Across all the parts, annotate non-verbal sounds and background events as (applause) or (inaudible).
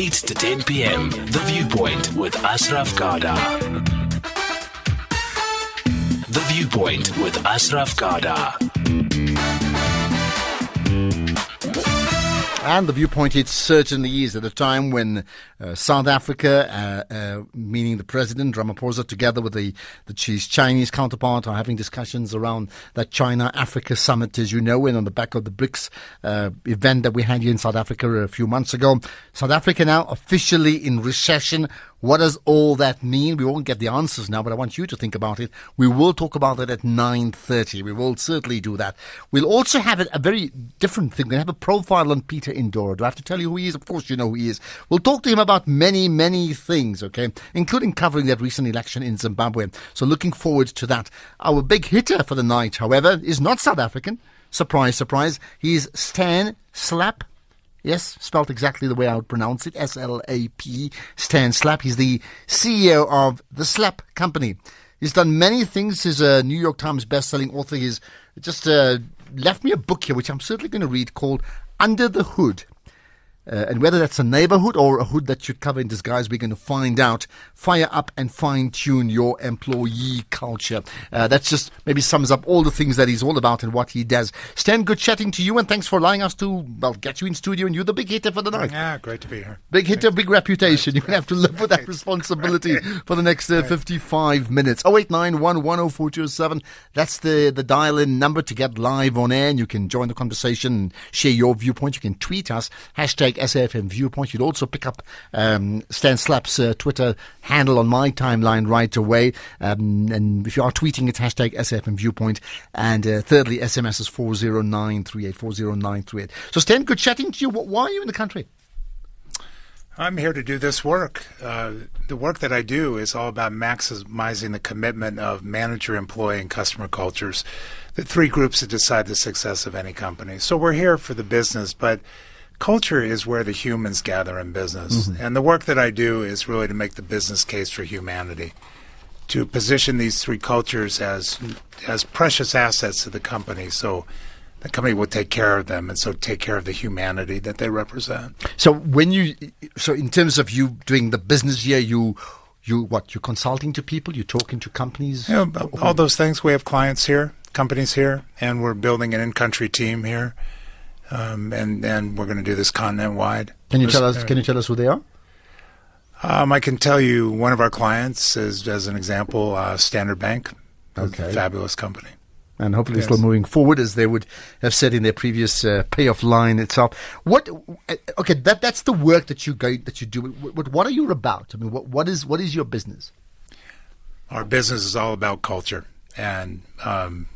8 to 10 p.m. The Viewpoint with Ashraf Garda. The Viewpoint with Ashraf Garda. And the viewpoint it certainly is at a time when uh, South Africa, uh, uh, meaning the president Ramaphosa, together with the, the Chinese counterpart, are having discussions around that China Africa summit, as you know, and on the back of the BRICS uh, event that we had here in South Africa a few months ago. South Africa now officially in recession what does all that mean? We won't get the answers now, but I want you to think about it. We will talk about it at 9.30. We will certainly do that. We'll also have a, very different thing. We'll have a profile on Peter Ndoro. Do I have to tell you who he is? Of course you know who he is. We'll talk to him about many, many things, okay? Including covering that recent election in Zimbabwe. So looking forward to that. Our big hitter for the night, however, is not South African. Surprise, surprise. He's Stan Slap Yes, spelled exactly the way I would pronounce it. S L A P, Stan Slap. He's the CEO of the Slap Company. He's done many things. He's a New York Times best-selling author. He's just uh, left me a book here, which I'm certainly going to read, called Under the Hood. Uh, and whether that's a neighborhood or a hood that should cover in disguise, we're going to find out. Fire up and fine tune your employee culture. Uh, that's just maybe sums up all the things that he's all about and what he does. Stan, good chatting to you, and thanks for allowing us to well get you in studio. And you're the big hitter for the night. Yeah, great to be here. Big hitter, big reputation. You're going to have to live with that responsibility (laughs) for the next uh, 55 minutes. 0891 10427. That's the, the dial in number to get live on air, and you can join the conversation share your viewpoint. You can tweet us, hashtag SAFM Viewpoint. You'd also pick up um, Stan Slap's uh, Twitter handle on my timeline right away. Um, and if you are tweeting, it's hashtag SAFM Viewpoint. And uh, thirdly, SMS is 40938, 40938. So Stan, good chatting to you. Why are you in the country? I'm here to do this work. Uh, the work that I do is all about maximizing the commitment of manager, employee, and customer cultures, the three groups that decide the success of any company. So we're here for the business, but culture is where the humans gather in business. Mm-hmm. And the work that I do is really to make the business case for humanity, to position these three cultures as as precious assets to the company. So the company will take care of them and so take care of the humanity that they represent. So when you so in terms of you doing the business here, you you what you're consulting to people, you're talking to companies, yeah, all those things. We have clients here, companies here, and we're building an in-country team here um, and and we're going to do this continent wide. Can you tell us? Can you tell us who they are? Um, I can tell you one of our clients is, as an example, uh, Standard Bank. Okay, fabulous company. And hopefully, yes. still moving forward, as they would have said in their previous uh, payoff line itself. What? Uh, okay, that that's the work that you go that you do. What, what are you about? I mean, what what is what is your business? Our business is all about culture, and um,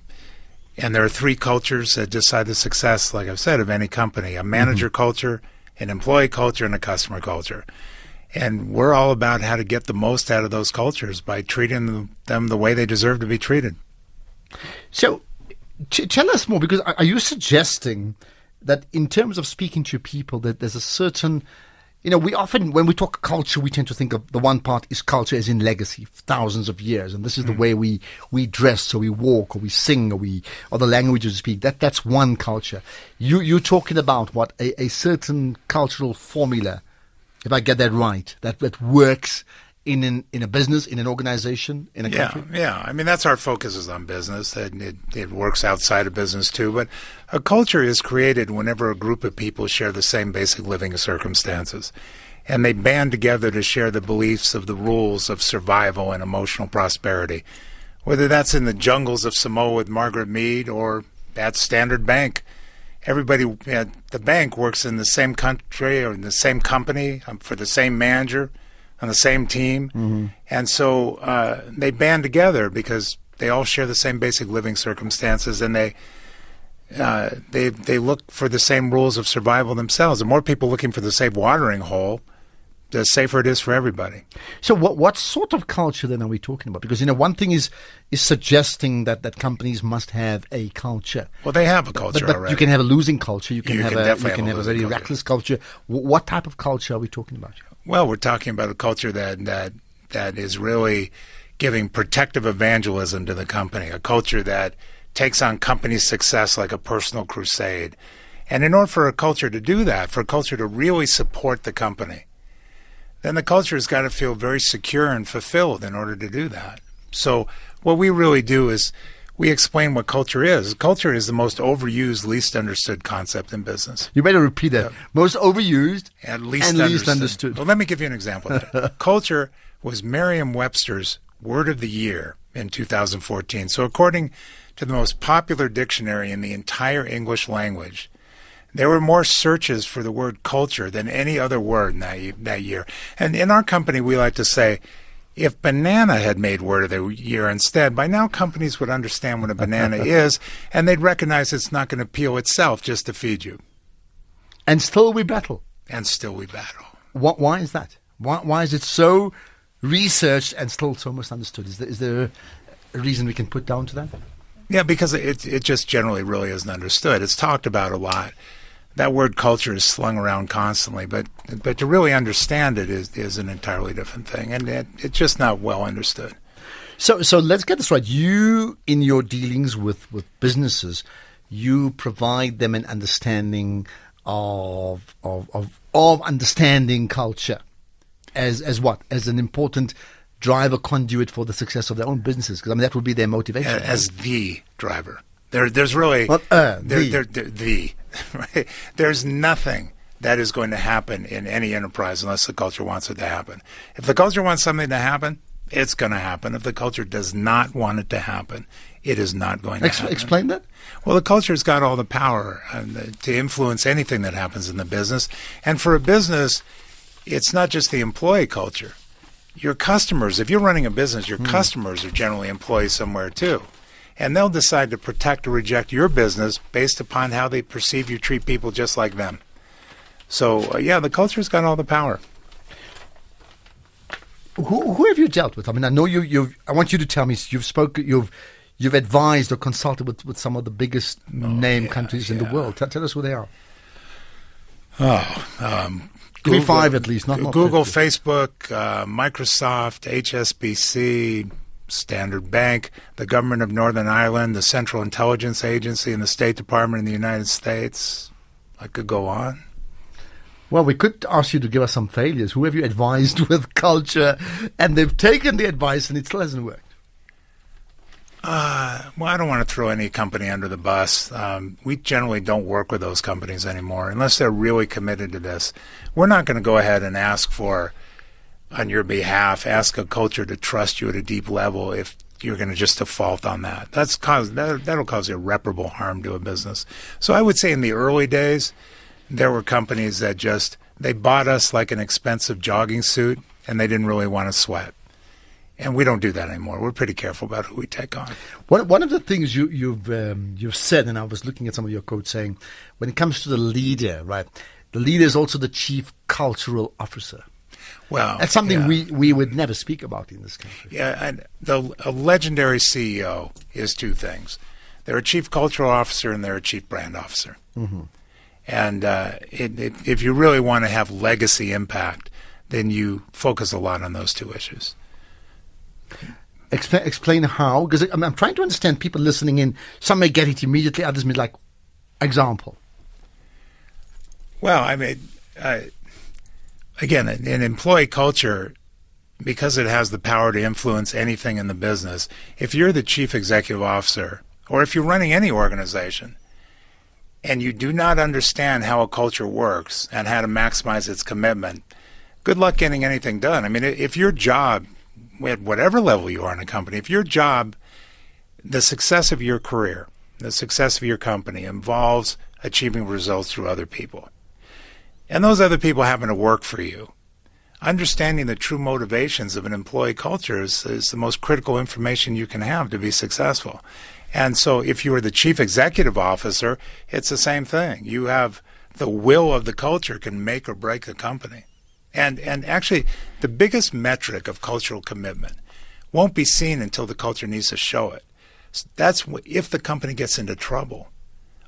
and there are three cultures that decide the success, like I've said, of any company a manager mm-hmm. culture, an employee culture, and a customer culture. And we're all about how to get the most out of those cultures by treating them the way they deserve to be treated. So, t- tell us more, because are you suggesting that in terms of speaking to people, that there's a certain you know, we often, when we talk culture, we tend to think of the one part is culture as in legacy, thousands of years, and this is mm. the way we, we dress, or we walk, or we sing, or we, or the languages we speak. That that's one culture. You you're talking about what a, a certain cultural formula, if I get that right, that that works in an, in a business, in an organization, in a yeah, country? Yeah, I mean that's our focus is on business, and it, it works outside of business too. But a culture is created whenever a group of people share the same basic living circumstances, and they band together to share the beliefs of the rules of survival and emotional prosperity. Whether that's in the jungles of Samoa with Margaret Mead or at Standard Bank, everybody at the bank works in the same country or in the same company um, for the same manager on the same team, mm-hmm. and so uh, they band together because they all share the same basic living circumstances, and they uh, they they look for the same rules of survival themselves. The more people looking for the same watering hole, the safer it is for everybody. So, what what sort of culture then are we talking about? Because you know, one thing is is suggesting that, that companies must have a culture. Well, they have a culture but, but already. You can have a losing culture. You can you have can a you can have, have a, very culture. reckless culture. what type of culture are we talking about? Well, we're talking about a culture that that that is really giving protective evangelism to the company, a culture that takes on company success like a personal crusade. And in order for a culture to do that, for a culture to really support the company, then the culture has got to feel very secure and fulfilled in order to do that. So what we really do is we explain what culture is. Culture is the most overused, least understood concept in business. You better repeat that. Most overused and least, and understood. least understood. Well, let me give you an example. (laughs) culture was Merriam-Webster's word of the year in 2014. So according to the most popular dictionary in the entire English language, there were more searches for the word culture than any other word in that, that year. And in our company, we like to say, if banana had made word of the year instead, by now companies would understand what a banana (laughs) is and they'd recognize it's not going to peel itself just to feed you. And still we battle. And still we battle. What, why is that? Why, why is it so researched and still so misunderstood? Is there, is there a reason we can put down to that? Yeah, because it, it just generally really isn't understood. It's talked about a lot that word culture is slung around constantly, but but to really understand it is is an entirely different thing, and it, it's just not well understood. So so let's get this right. You in your dealings with with businesses, you provide them an understanding of of of, of understanding culture as as what as an important driver conduit for the success of their own businesses because I mean that would be their motivation as, as the driver. There, there's really well, uh, there, the. there, there, the (laughs) right? There's nothing that is going to happen in any enterprise unless the culture wants it to happen. If the culture wants something to happen, it's going to happen. If the culture does not want it to happen, it is not going to Ex- happen. Explain that. Well, the culture's got all the power uh, to influence anything that happens in the business. And for a business, it's not just the employee culture. Your customers, if you're running a business, your mm. customers are generally employees somewhere too and they'll decide to protect or reject your business based upon how they perceive you treat people just like them. So uh, yeah, the culture's got all the power. Who, who have you dealt with? I mean, I know you. You've. I want you to tell me. You've spoken. You've. You've advised or consulted with, with some of the biggest oh, name yeah, countries yeah. in the world. Tell, tell, us who they are. Oh, um, me five at least. Not, not Google, 50. Facebook, uh, Microsoft, HSBC, Standard Bank, the government of Northern Ireland, the Central Intelligence Agency, and the State Department in the United States. I could go on. Well, we could ask you to give us some failures. Who have you advised (laughs) with culture, and they've taken the advice, and it still hasn't worked? Uh, well, I don't want to throw any company under the bus. Um, we generally don't work with those companies anymore unless they're really committed to this. We're not going to go ahead and ask for on your behalf, ask a culture to trust you at a deep level if you're going to just default on that. That's cause that, that'll cause irreparable harm to a business. So I would say in the early days, there were companies that just they bought us like an expensive jogging suit and they didn't really want to sweat. And we don't do that anymore. We're pretty careful about who we take on. One, one of the things you, you've um, you've said, and I was looking at some of your quotes saying, when it comes to the leader, right, the leader is also the chief cultural officer. Well, that's something yeah. we, we would never speak about in this country. Yeah, and the a legendary CEO is two things: they're a chief cultural officer and they're a chief brand officer. Mm-hmm. And uh, it, it, if you really want to have legacy impact, then you focus a lot on those two issues. Explain, explain how, because I'm, I'm trying to understand people listening in. Some may get it immediately, others may like example. Well, I mean, uh, again, an employee culture, because it has the power to influence anything in the business, if you're the chief executive officer, or if you're running any organization, and you do not understand how a culture works and how to maximize its commitment, good luck getting anything done. I mean, if your job, at whatever level you are in a company, if your job, the success of your career, the success of your company involves achieving results through other people, and those other people happen to work for you. Understanding the true motivations of an employee culture is, is the most critical information you can have to be successful. And so if you are the chief executive officer, it's the same thing. You have the will of the culture can make or break a company. And and actually the biggest metric of cultural commitment won't be seen until the culture needs to show it. That's if the company gets into trouble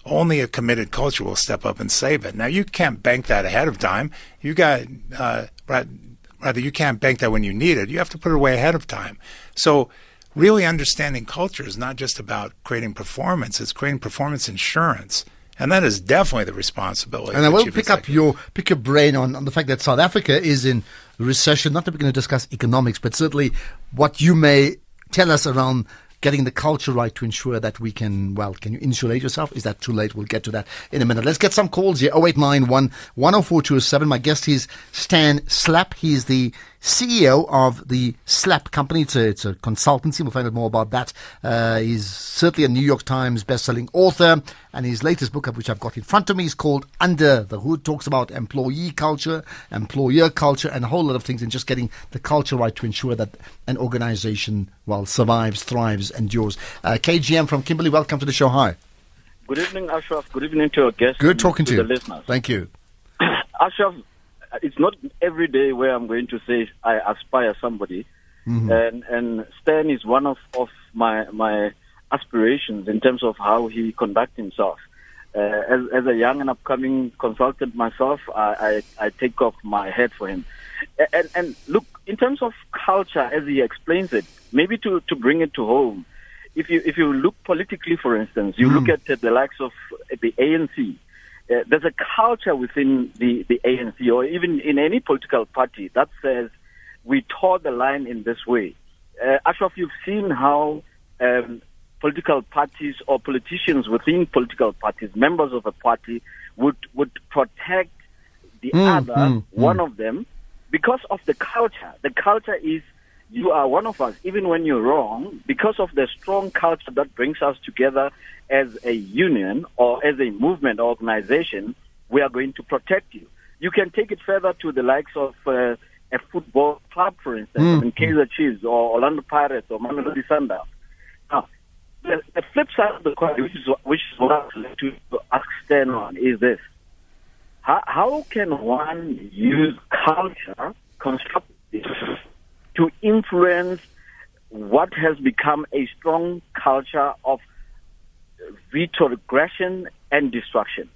only a committed culture will step up and save it. Now you can't bank that ahead of time. You got uh, rather you can't bank that when you need it. You have to put it away ahead of time. So really understanding culture is not just about creating performance; it's creating performance insurance And that is definitely the responsibility. And I will pick up your pick your brain on, on the fact that South Africa is in recession. Not that we're going to discuss economics, but certainly what you may tell us around getting the culture right to ensure that we can, well, can you insulate yourself? Is that too late? We'll get to that in a minute. Let's get some calls here. 0891 104207. My guest is Stan Slap. He's the CEO of the Slap Company. It's a, it's a consultancy. We'll find out more about that. Uh, he's certainly a New York Times best-selling author, and his latest book, which I've got in front of me, is called Under the Hood. Talks about employee culture, employer culture, and a whole lot of things, and just getting the culture right to ensure that an organization, well, survives, thrives, endures. Uh, KGM from Kimberley, welcome to the show. Hi. Good evening, Ashraf. Good evening to your guests. Good talking to, the you. listeners. Thank you. (coughs) Ashraf, it's not every day where I'm going to say I aspire somebody, Mm-hmm. and and Stan is one of, of my my aspirations in terms of how he conducts himself. Uh, as as a young and upcoming consultant myself, I, I I take off my hat for him. And and look, in terms of culture, as he explains it, maybe to to bring it to home, if you if you look politically, for instance, you look at uh, the likes of the ANC. Uh, there's a culture within the, the ANC or even in any political party that says we tore the line in this way. Uh, Ashraf, you've seen how um, political parties or politicians within political parties, members of a party, would would protect the other, one of them, because of the culture. The culture is you are one of us, even when you're wrong, because of the strong culture that brings us together as a union or as a movement or organization, we are going to protect you. You can take it further to the likes of uh, a football club, for instance, in Kaizer Chiefs or Orlando Pirates or Mamelodi Sundowns. Now, the, the flip side of the coin, which is, which is what I would like to ask Stan on, is this. How, how can one use culture constructively to influence what has become a strong culture of retrogression and destruction?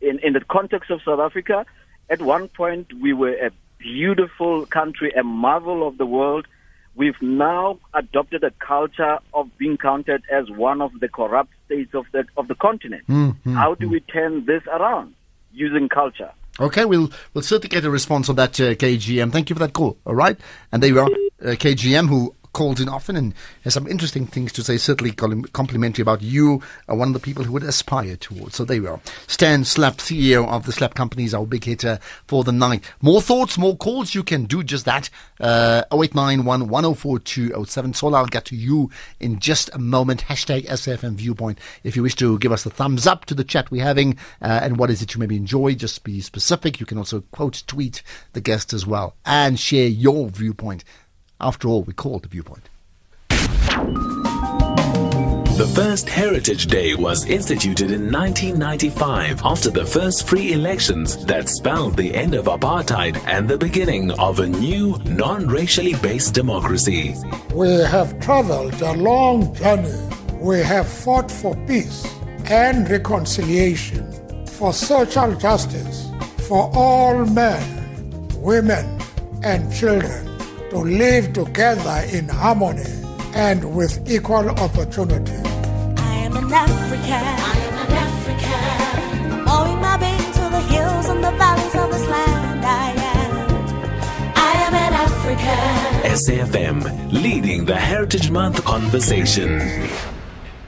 In, in the context of South Africa, at one point we were a beautiful country, a marvel of the world. We've now adopted a culture of being counted as one of the corrupt states of the of the continent. Hmm, hmm, how do hmm. we turn this around using culture? Okay, we'll we'll certainly get a response on that, uh, KGM. Thank you for that call. All right, and there you are, uh, KGM, who calls in often and has some interesting things to say. Certainly complimentary about you, uh, one of the people who would aspire towards. So there you are. Stan Slap, CEO of the Slap Company, is our big hitter for the night. More thoughts, more calls. You can do just that. Uh, 0891 104207. So I'll get to you in just a moment. Hashtag SFM Viewpoint. If you wish to give us a thumbs up to the chat we're having uh, and what is it you maybe enjoy, just be specific. You can also quote tweet the guest as well and share your viewpoint. After all, we call it the viewpoint. The first Heritage Day was instituted in 1995 after the first free elections that spelled the end of apartheid and the beginning of a new, non racially based democracy. We have traveled a long journey. We have fought for peace and reconciliation, for social justice, for all men, women, and children to live together in harmony and with equal opportunity. I am an African. I am an African. Owing my being to the hills and the valleys of this land. I am. I am an African. SAFM, leading the Heritage Month conversation.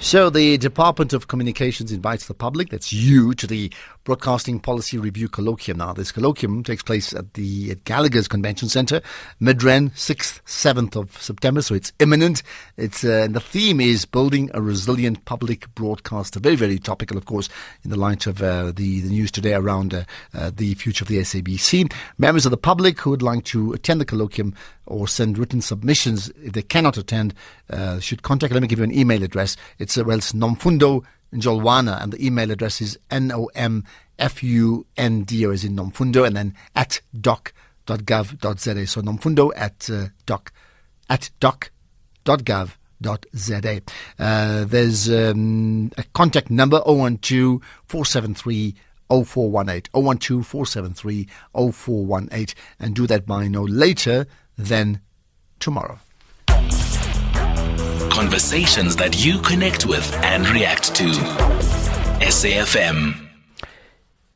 So the Department of Communications invites the public, that's you, to the Broadcasting Policy Review Colloquium. Now, this colloquium takes place at the at Gallagher's Convention Centre, Midrand, 6th, 7th of September, so it's imminent. It's uh, and the theme is building a resilient public broadcaster. Very, very topical, of course, in the light of uh, the, the news today around uh, uh, the future of the SABC. Members of the public who would like to attend the colloquium or send written submissions, if they cannot attend, uh, should contact. Let me give you an email address. It's uh, well, it's Nomfundo Njolwana, and the email address is n o m f u n d o as in Nomfundo, and then at doc.gov.za. So Nomfundo at uh, doc at doc.gov.za. Uh, there's um, a contact number 012 473 0418 012 473 0418 and do that by no later than tomorrow. Conversations that you connect with and react to. SAFM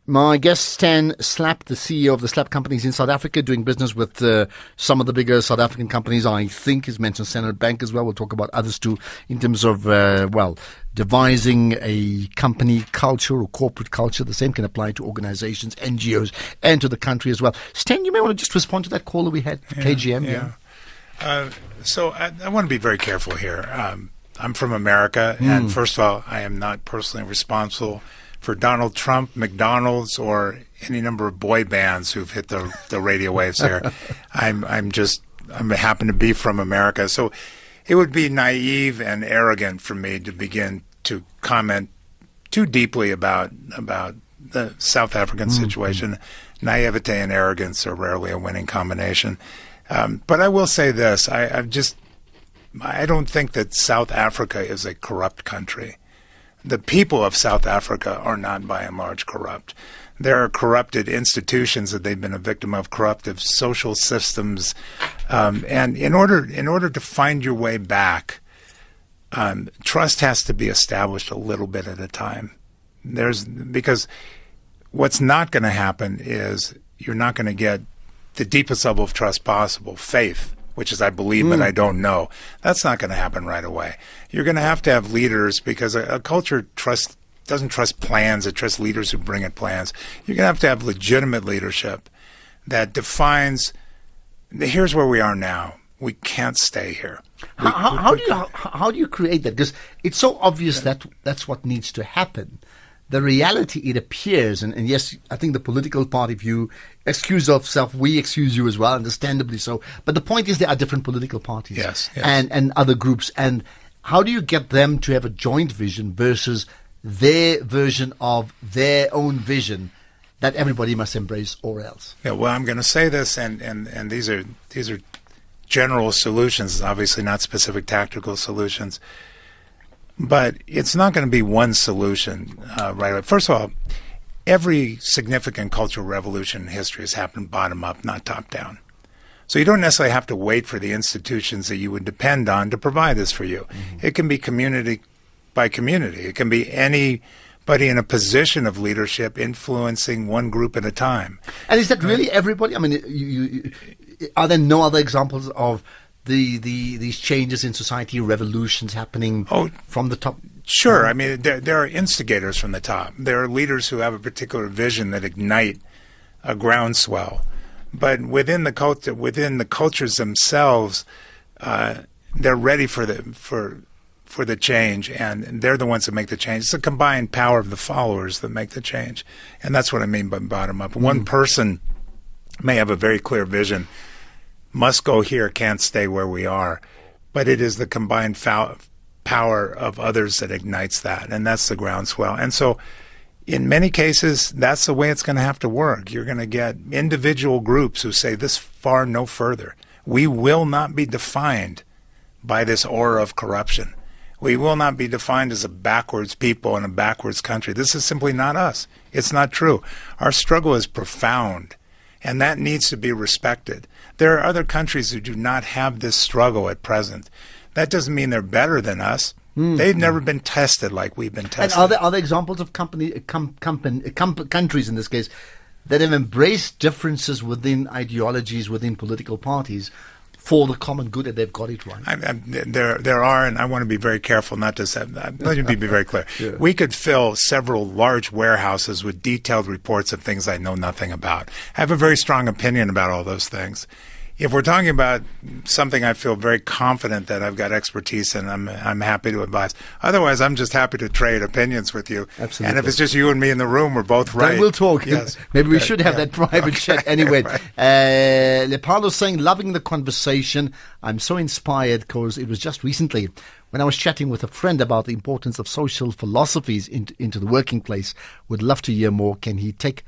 My guest, Stan Slap, the CEO of the Slap Companies in South Africa, doing business with uh, some of the bigger South African companies. I think he's mentioned Standard Bank as well. We'll talk about others too in terms of, uh, well, devising a company culture or corporate culture. The same can apply to organizations, NGOs, and to the country as well. Stan, you may want to just respond to that caller we had, Yeah, KGM. Yeah. Uh, so I, I want to be very careful here. Um, I'm from America, and first of all, I am not personally responsible for Donald Trump, McDonald's, or any number of boy bands who've hit the the radio waves here. (laughs) I'm I'm just I'm happen to be from America, so it would be naive and arrogant for me to begin to comment too deeply about about the South African situation. Naivete and arrogance are rarely a winning combination. Um, but I will say this: I, I've just I don't think that South Africa is a corrupt country. The people of South Africa are not, by and large, corrupt. There are corrupted institutions that they've been a victim of, corruptive social systems, um, and in order in order to find your way back, um, trust has to be established a little bit at a time. There's because what's not going to happen is you're not going to get the deepest level of trust possible, faith, which is I believe but hmm. I don't know. That's not going to happen right away. You're going to have to have leaders because a, a culture trust doesn't trust plans; it trusts leaders who bring it plans. You're going to have to have legitimate leadership that defines. Here's where we are now. We can't stay here. How, how, how do you how, how do you create that? Because it's so obvious that that's what needs to happen. The reality, it appears, and, and yes, I think the political party view excuse of self, we excuse you as well, understandably so. But the point is, there are different political parties, Yes, yes. and and other groups, and how do you get them to have a joint vision versus their version of their own vision that everybody must embrace, or else? Yeah, well, I'm going to say this, and, and, and these are these are general solutions, obviously not specific tactical solutions. But it's not going to be one solution uh, right away. First of all, every significant cultural revolution in history has happened bottom up, not top down. So you don't necessarily have to wait for the institutions that you would depend on to provide this for you. It can be community by community. It can be anybody in a position of leadership influencing one group at a time. And is that really everybody? I mean, you, you- are there no other examples of the, the these changes in society, revolutions happening Oh, from the top? Sure. I mean, there, there are instigators from the top. There are leaders who have a particular vision that ignite a groundswell. But within the culture, within the cultures themselves, uh, they're ready for the for for the change, and they're the ones that make the change. It's the combined power of the followers that make the change, and that's what I mean by bottom up. One person may have a very clear vision, must go here, can't stay where we are. But it is the combined power of others that ignites that, and that's the groundswell. And so, in many cases, that's the way it's going to have to work. You're going to get individual groups who say, this far, no further. We will not be defined by this aura of corruption. We will not be defined as a backwards people in a backwards country. This is simply not us. It's not true. Our struggle is profound, and that needs to be respected. There are other countries who do not have this struggle at present. That doesn't mean they're better than us. Hmm. They've never been tested like we've been And tested. are there are there examples of company com, company com, countries in this case that have embraced differences within ideologies within political parties for the common good that they've got it right? I, I, there, there are, and I want to be very careful not to say. Let me be very clear. We could fill several large warehouses with detailed reports of things I know nothing about. I have a very strong opinion about all those things. If we're talking about something I feel very confident that I've got expertise in, I'm I'm happy to advise. Otherwise, I'm just happy to trade opinions with you. Absolutely. And if it's just you and me in the room, we're both right. Then we'll talk. (laughs) Yes. Maybe we should have Yeah. that private Okay. chat anyway. (laughs) Right. Uh, saying, loving the conversation. I'm so inspired because it was just recently when I was chatting with a friend about the importance of social philosophies in, into the working place. Would love to hear more. Can he take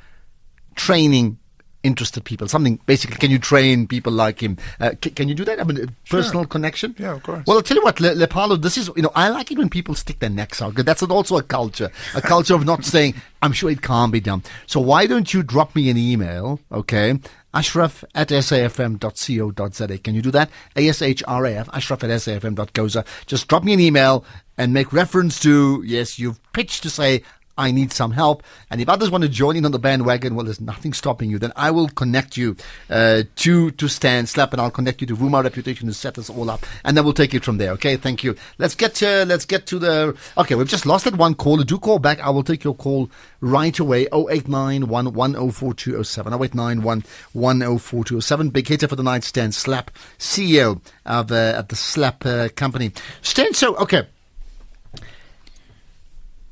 training interested people? Something basically, can you train people like him? Uh, c- can you do that? I mean, a personal connection? Yeah, of course. Well, I'll tell you what, Le, Lepalo, this is, you know, I like it when people stick their necks out. That's also a culture, a culture of not saying, (laughs) I'm sure it can't be done. So why don't you drop me an email, okay? Ashraf at safm.co.za. Can you do that? A-S-H-R-A-F, ashraf at safm.co.za. Just drop me an email and make reference to, yes, you've pitched to say, I need some help. And if others want to join in on the bandwagon, well, there's nothing stopping you. Then I will connect you uh, to to Stan Slap, and I'll connect you to Vuma Reputation to set us all up, and then we'll take it from there. Okay, thank you. Let's get to let's get to the. Okay, we've just lost that one caller. Do call back. I will take your call right away. 089 1104207. 089 1104207. Big hitter for the night, Stan Slap, CEO of uh, at the Slap uh, company. Stan, so okay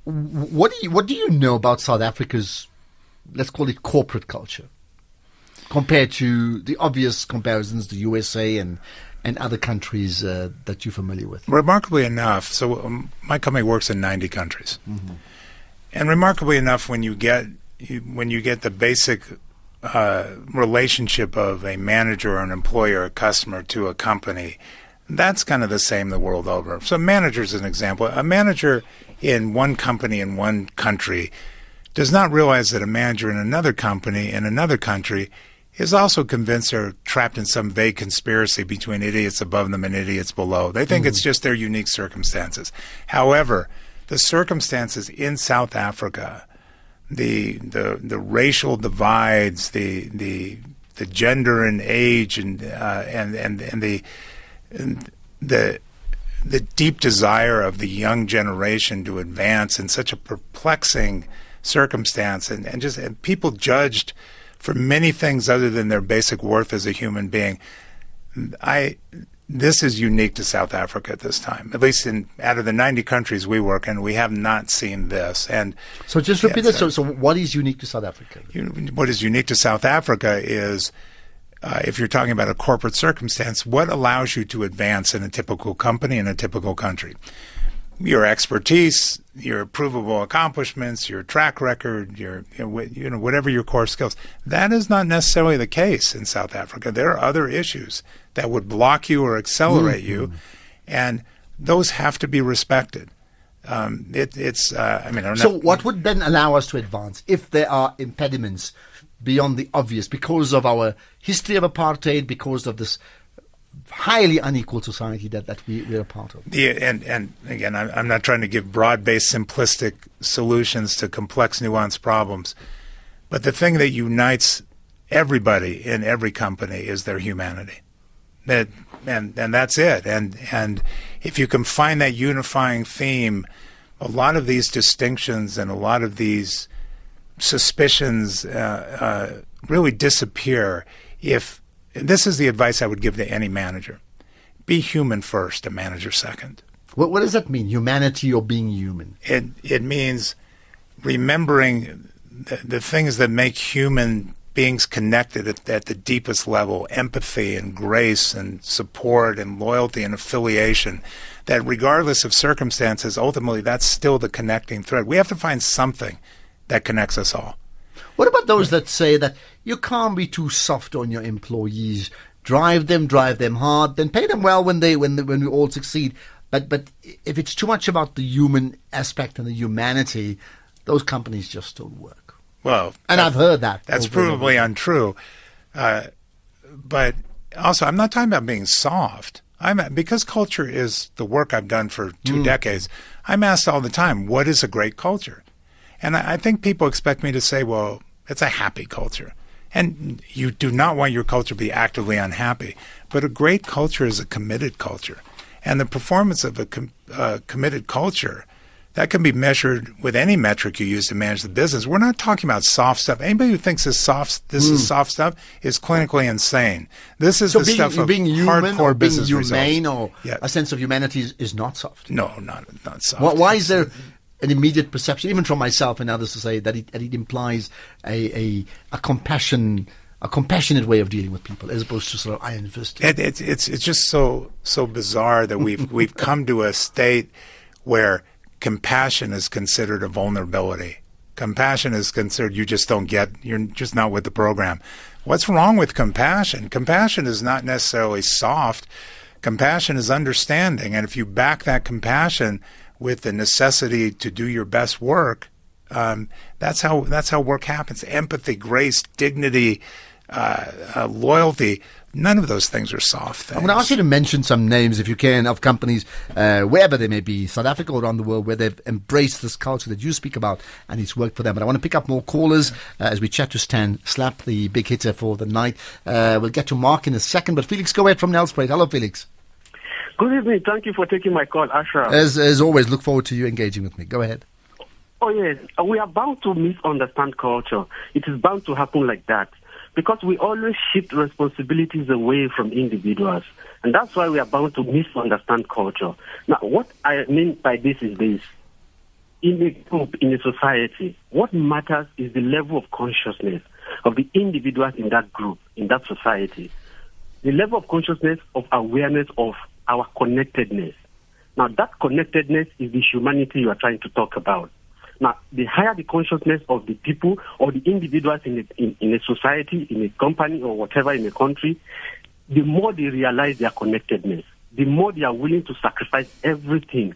what do you what do you know about South Africa's let's call it corporate culture compared to the obvious comparisons the USA and and other countries uh, that you're familiar with? Remarkably enough, so um, my company works in 90 countries, mm-hmm. and remarkably enough, when you get you, when you get the basic uh, relationship of a manager or an employer, a customer to a company, that's kind of the same the world over. So, managers, as an example, a manager in one company in one country does not realize that a manager in another company in another country is also convinced they're trapped in some vague conspiracy between idiots above them and idiots below. They think mm. it's just their unique circumstances. However, the circumstances in South Africa, the the the racial divides, the the the gender and age and uh, and and and the the the deep desire of the young generation to advance in such a perplexing circumstance and, and just and people judged for many things other than their basic worth as a human being. I this is unique to South Africa at this time. At least in out of the 90 countries we work in, we have not seen this. And so, just repeat that. So, so what is unique to South Africa? What is unique to South Africa is uh, if you're talking about a corporate circumstance, what allows you to advance in a typical company in a typical country? Your expertise, your provable accomplishments, your track record, your you know whatever your core skills. That is not necessarily the case in South Africa. There are other issues that would block you or accelerate mm-hmm. you, and those have to be respected. Um, it, it's uh, I mean, so what would then allow us to advance if there are impediments beyond the obvious because of our history of apartheid, because of this highly unequal society that, that we, we're a part of. Yeah, and, and again, I'm, I'm not trying to give broad based, simplistic solutions to complex, nuanced problems. But the thing that unites everybody in every company is their humanity. That, and, and that's it. And, and if you can find that unifying theme, a lot of these distinctions and a lot of these suspicions uh, uh, really disappear if this is the advice I would give to any manager be human first, a manager second. What, what does that mean, humanity or being human? It, it means remembering the, the things that make human beings connected at, at, the deepest level empathy and grace and support and loyalty and affiliation. That regardless of circumstances, ultimately that's still the connecting thread. We have to find something that connects us all. What about those that say that you can't be too soft on your employees? Drive them, drive them hard, then pay them well when they when they, when we all succeed. But but if it's too much about the human aspect and the humanity, those companies just don't work. Well, and I've heard that. That's provably untrue. Uh, but also, I'm not talking about being soft. I'm because culture is the work I've done for two mm. decades. I'm asked all the time, "What is a great culture?" And I, think people expect me to say, well, it's a happy culture. And you do not want your culture to be actively unhappy. But a great culture is a committed culture. And the performance of a com- uh, committed culture, that can be measured with any metric you use to manage the business. We're not talking about soft stuff. Anybody who thinks this soft this mm. is hmm. soft stuff is clinically insane. This is so the being, stuff of being human hardcore or business being humane results. or yeah. a sense of humanity is, is not soft. No, not not soft. Why, why is there an immediate perception, even from myself and others, to say that it, that it implies a, a, a compassion a compassionate way of dealing with people as opposed to sort of iron fisted. It, it, it's it's just so so bizarre that we've (laughs) we've come to a state where compassion is considered a vulnerability. Compassion is considered you just don't get you're just not with the program. What's wrong with compassion? Compassion is not necessarily soft. Compassion is understanding, and if you back that compassion with the necessity to do your best work, um, that's how that's how work happens. Empathy, grace, dignity, uh, uh, loyalty. None of those things are soft things. I'm going to ask you to mention some names, if you can, of companies, uh, wherever they may be, South Africa or around the world, where they've embraced this culture that you speak about and it's worked for them. But I want to pick up more callers uh, as we chat to Stan Slap, the big hitter for the night. Uh, we'll get to Mark in a second, but Felix, go ahead from Nelspruit. Hello, Felix. Good evening. Thank you for taking my call, Ashraf. As, as always, look forward to you engaging with me. Go ahead. Oh, yes. Uh, we are bound to misunderstand culture. It is bound to happen like that because we always shift responsibilities away from individuals. And that's why we are bound to misunderstand culture. Now, what I mean by this is this. In a group, in a society, what matters is the level of consciousness of the individuals in that group, in that society. The level of consciousness of awareness of our connectedness. Now, that connectedness is the humanity you are trying to talk about. Now, the higher the consciousness of the people or the individuals in a, in, in a society, in a company, or whatever in a country, the more they realize their connectedness, the more they are willing to sacrifice everything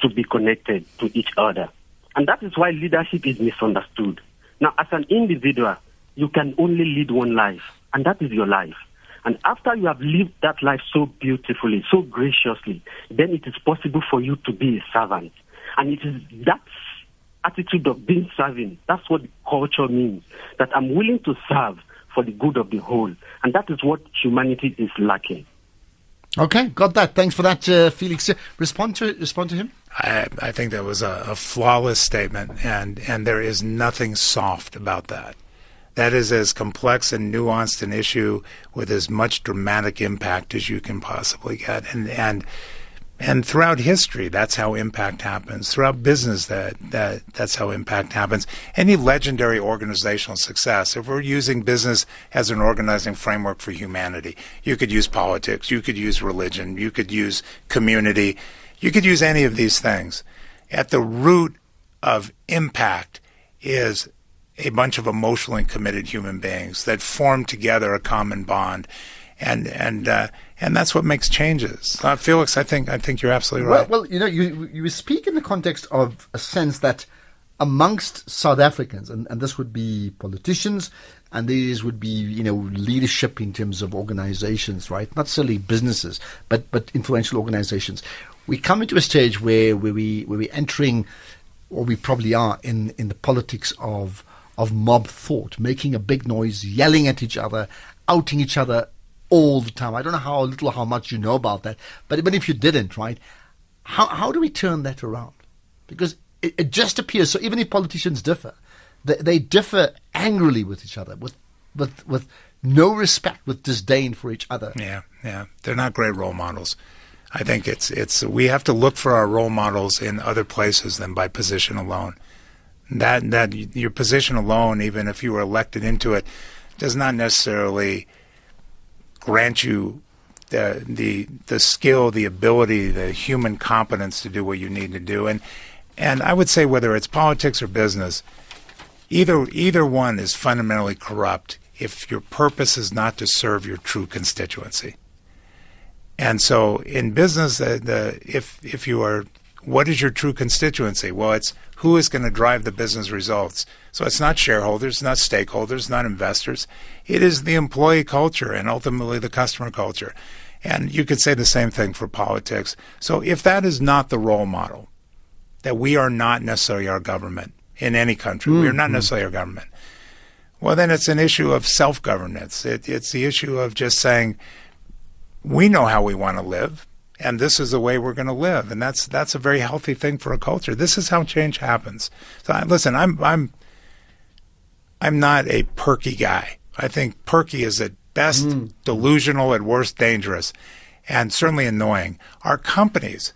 to be connected to each other. And that is why leadership is misunderstood. Now, as an individual, you can only lead one life, and that is your life. And after you have lived that life so beautifully, so graciously, then it is possible for you to be a servant. And it is that attitude of being serving. That's what culture means. That I'm willing to serve for the good of the whole. And that is what humanity is lacking. Okay, got that. Thanks for that, uh, Felix. Respond to respond to him. I, I think that was a, a flawless statement, and, and there is nothing soft about that. That is as complex and nuanced an issue with as much dramatic impact as you can possibly get. And and and throughout history, that's how impact happens. Throughout business, that, that that's how impact happens. Any legendary organizational success, if we're using business as an organizing framework for humanity, you could use politics, you could use religion, you could use community, you could use any of these things. At the root of impact is a bunch of emotionally committed human beings that form together a common bond and and uh, and that's what makes changes. Uh, Felix, I think I think you're absolutely right. Well, well, you know, you you speak in the context of a sense that amongst South Africans, and, and this would be politicians, and these would be you know leadership in terms of organizations, right? Not solely businesses, but but influential organizations. We come into a stage where where we where we're entering, or we probably are in in the politics of of mob thought, making a big noise, yelling at each other, outing each other all the time. I don't know how little, how much you know about that, but even if you didn't, right? How how do we turn that around? Because it, it just appears so. Even if politicians differ, they, they differ angrily with each other, with with with no respect, with disdain for each other. Yeah, yeah, they're not great role models. I think it's it's we have to look for our role models in other places than by position alone. That that your position alone, even if you were elected into it, does not necessarily grant you the the the skill, the ability, the human competence to do what you need to do. And and I would say whether it's politics or business, either either one is fundamentally corrupt if your purpose is not to serve your true constituency. And so in business, the, the if if you are what is your true constituency? Well, it's who is going to drive the business results. So it's not shareholders, not stakeholders, not investors. It is the employee culture and ultimately the customer culture. And you could say the same thing for politics. So if that is not the role model, that we are not necessarily our government in any country, mm-hmm. we are not mm-hmm. necessarily our government, well, then it's an issue of self governance. It, it's the issue of just saying, we know how we want to live and this is the way we're going to live and that's that's a very healthy thing for a culture. This is how change happens. So listen i'm i'm i'm not a perky guy. I think perky is at best mm. delusional at worst dangerous and certainly annoying. Our companies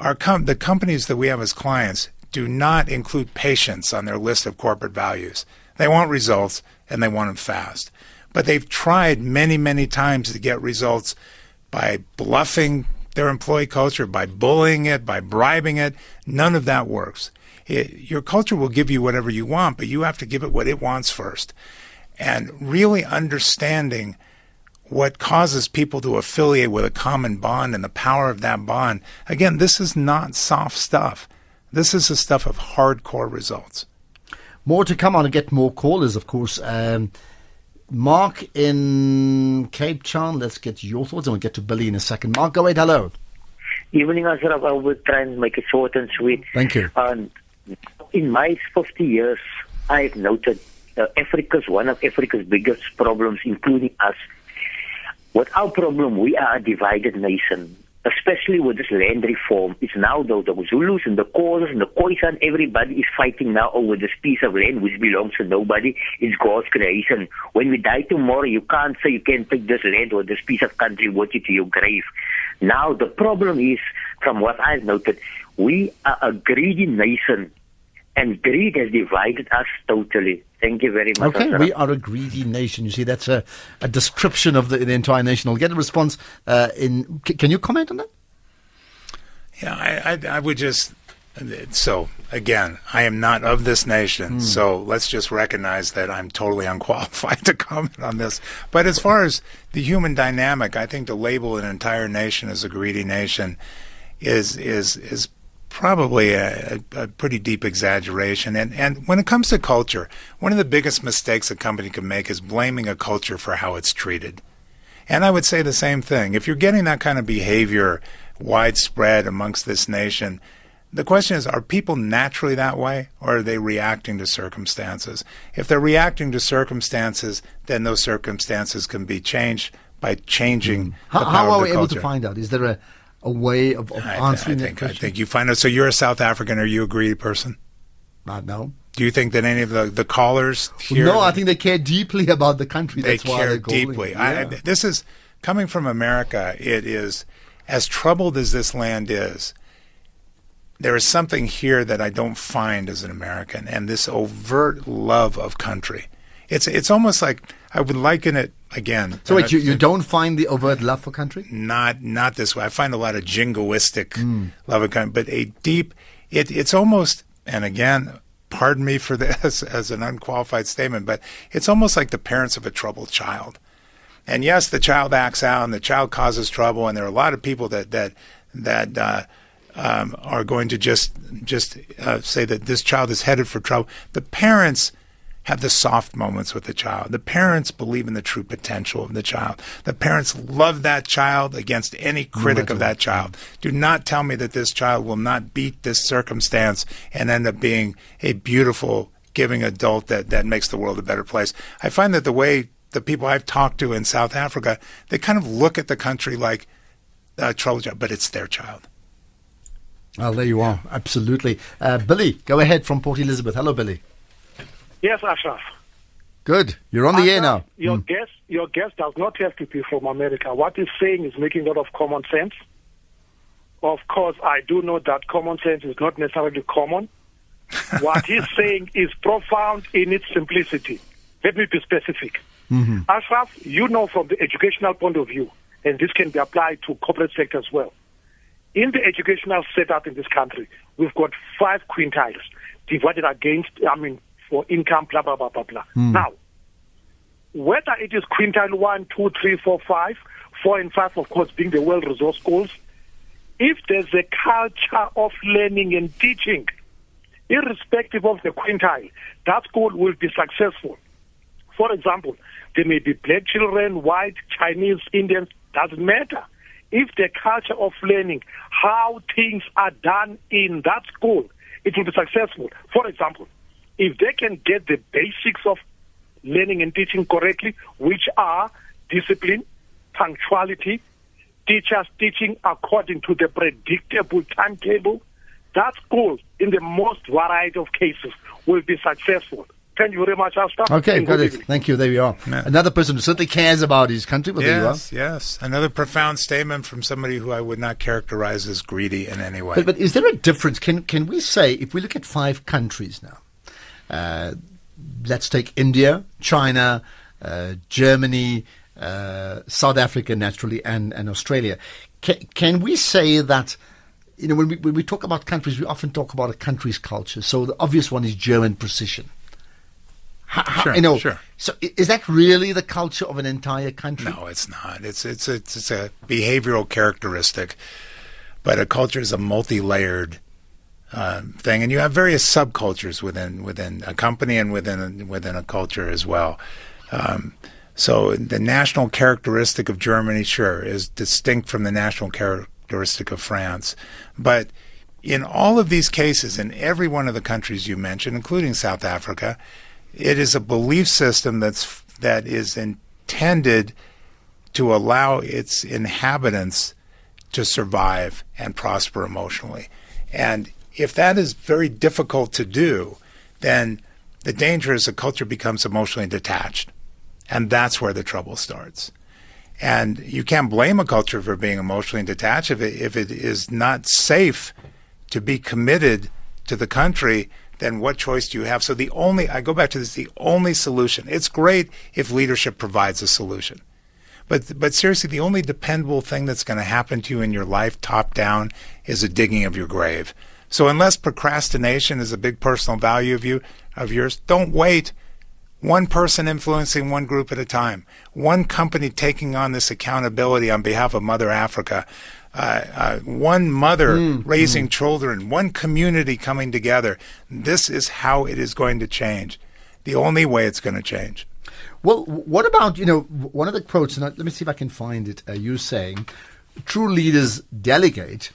our com- the companies that we have as clients do not include patience on their list of corporate values. They want results and they want them fast. But they've tried many many times to get results by bluffing their employee culture by bullying it, by bribing it. None of that works. It, your culture will give you whatever you want, but you have to give it what it wants first. And really understanding what causes people to affiliate with a common bond and the power of that bond. Again, this is not soft stuff. This is the stuff of hardcore results. More to come on and get more callers, of course. Um, Mark in Cape Town, let's get your thoughts and we'll get to Billy in a second. Mark, go ahead. Hello. Evening, Ashraf. I will try and make it short and sweet. Thank you. Um, in my 50 years, I've noted uh, Africa's one of Africa's biggest problems, including us. What our problem? We are a divided nation, especially with this land reform. It's now the, the Zulus and the Xhosas and the Khoisan. Everybody is fighting now over this piece of land which belongs to nobody. It's God's creation. When we die tomorrow, you can't say you can't take this land or this piece of country with you to your grave. Now the problem is, from what I've noted, we are a greedy nation and greed has divided us totally. Thank you very much. Okay, Ashraf. we are a greedy nation. You see, that's a, a description of the, the entire nation. I'll get a response uh, in. C- can you comment on that? Yeah, I, I, I would just. So again, I am not of this nation, so let's just recognize that I'm totally unqualified (laughs) to comment on this. But as far as the human dynamic, I think to label an entire nation as a greedy nation is is is probably a, a, pretty deep exaggeration. And and when it comes to culture, one of the biggest mistakes a company can make is blaming a culture for how it's treated. And I would say the same thing. If you're getting that kind of behavior widespread amongst this nation, the question is are people naturally that way or are they reacting to circumstances? If they're reacting to circumstances, then those circumstances can be changed by changing How, the how power are we the able to find out? Is there a, a way of, of I, I answering that think, I think you find out. So you're a South African. Are you a greedy person? Not know. Do you think that any of the, the callers here? No, I think they care deeply (laughs) about the country. they That's care deeply. Yeah. I, this is coming from America. It is as troubled as this land is. There is something here that I don't find as an American, and this overt love of country. It's it's almost like I would liken it again. so wait, you, you don't find the overt love for country? not not this way. I find a lot of jingoistic Hmm. love of country, but a deep. It, it's almost, and again, pardon me for (laughs) this as an unqualified statement, but it's almost like the parents of a troubled child. And yes, the child acts out, and the child causes trouble, and there are a lot of people that that that uh, um, are going to just just uh, say that this child is headed for trouble. The parents have the soft moments with the child. The parents believe in the true potential of the child. The parents love that child against any critic of that child. Do not tell me that this child will not beat this circumstance and end up being a beautiful, giving adult that, that makes the world a better place. I find that the way the people I've talked to in South Africa, they kind of look at the country like a troubled child, but it's their child. Oh, there you are. Absolutely. Uh, Billy, go ahead from Port Elizabeth. Hello, Billy. Yes, Ashraf. Good. You're on the air now. Ashraf, Your mm. guest, your guest does not have to be from America. What he's saying is making a lot of common sense. Of course, I do know that common sense is not necessarily common. (laughs) what he's saying is profound in its simplicity. Let me be specific. Mm-hmm. Ashraf, you know from the educational point of view, and this can be applied to corporate sector as well. In the educational setup in this country, we've got five quintiles divided against, I mean, for income, blah, blah, blah, blah, blah. Hmm. Now, whether it is quintile one, two, three, four, five, four and five, of course, being the well-resourced schools, if there's a culture of learning and teaching, irrespective of the quintile, that school will be successful. For example, there may be black children, white, Chinese, Indians, doesn't matter. If the culture of learning, how things are done in that school, it will be successful. For example, if they can get the basics of learning and teaching correctly, which are discipline, punctuality, teachers teaching according to the predictable timetable, that school, in the most variety of cases, will be successful. Thank you very much, Asta. Okay, and got it. evening. Thank you. There you are. Yeah. Another person who certainly cares about his country. Well, there you are. Yes, yes. Another profound statement from somebody who I would not characterize as greedy in any way. But, but is there a difference? Can can we say if we look at five countries now? Uh, let's take India, China, uh, Germany, uh, South Africa, naturally, and, and Australia. Can, can we say that? You know, when we when we talk about countries, we often talk about a country's culture. So the obvious one is German precision. How, how- Sure, you know, sure. So is that really the culture of an entire country? No, it's not. It's it's it's, it's a behavioral characteristic, but a culture is a multi-layered uh, thing, and you have various subcultures within within a company and within within a culture as well. Um, So the national characteristic of Germany, sure, is distinct from the national characteristic of France. But in all of these cases, in every one of the countries you mentioned, including South Africa, it is a belief system that's that is intended to allow its inhabitants to survive and prosper emotionally. And if that is very difficult to do, then the danger is the culture becomes emotionally detached. And that's where the trouble starts. And you can't blame a culture for being emotionally detached if it, if it is not safe to be committed to the country. Then what choice do you have? So the only I go back to this: the only solution. It's great if leadership provides a solution, but but seriously, the only dependable thing that's going to happen to you in your life, top down, is a digging of your grave. So unless procrastination is a big personal value of you of yours, don't wait one person influencing one group at a time, one company taking on this accountability on behalf of Mother Africa, uh, uh, one mother mm, raising mm. children, one community coming together. This is how it is going to change. The only way it's going to change. Well, what about, you know, one of the quotes, and let me see if I can find it, uh, you saying, true leaders delegate,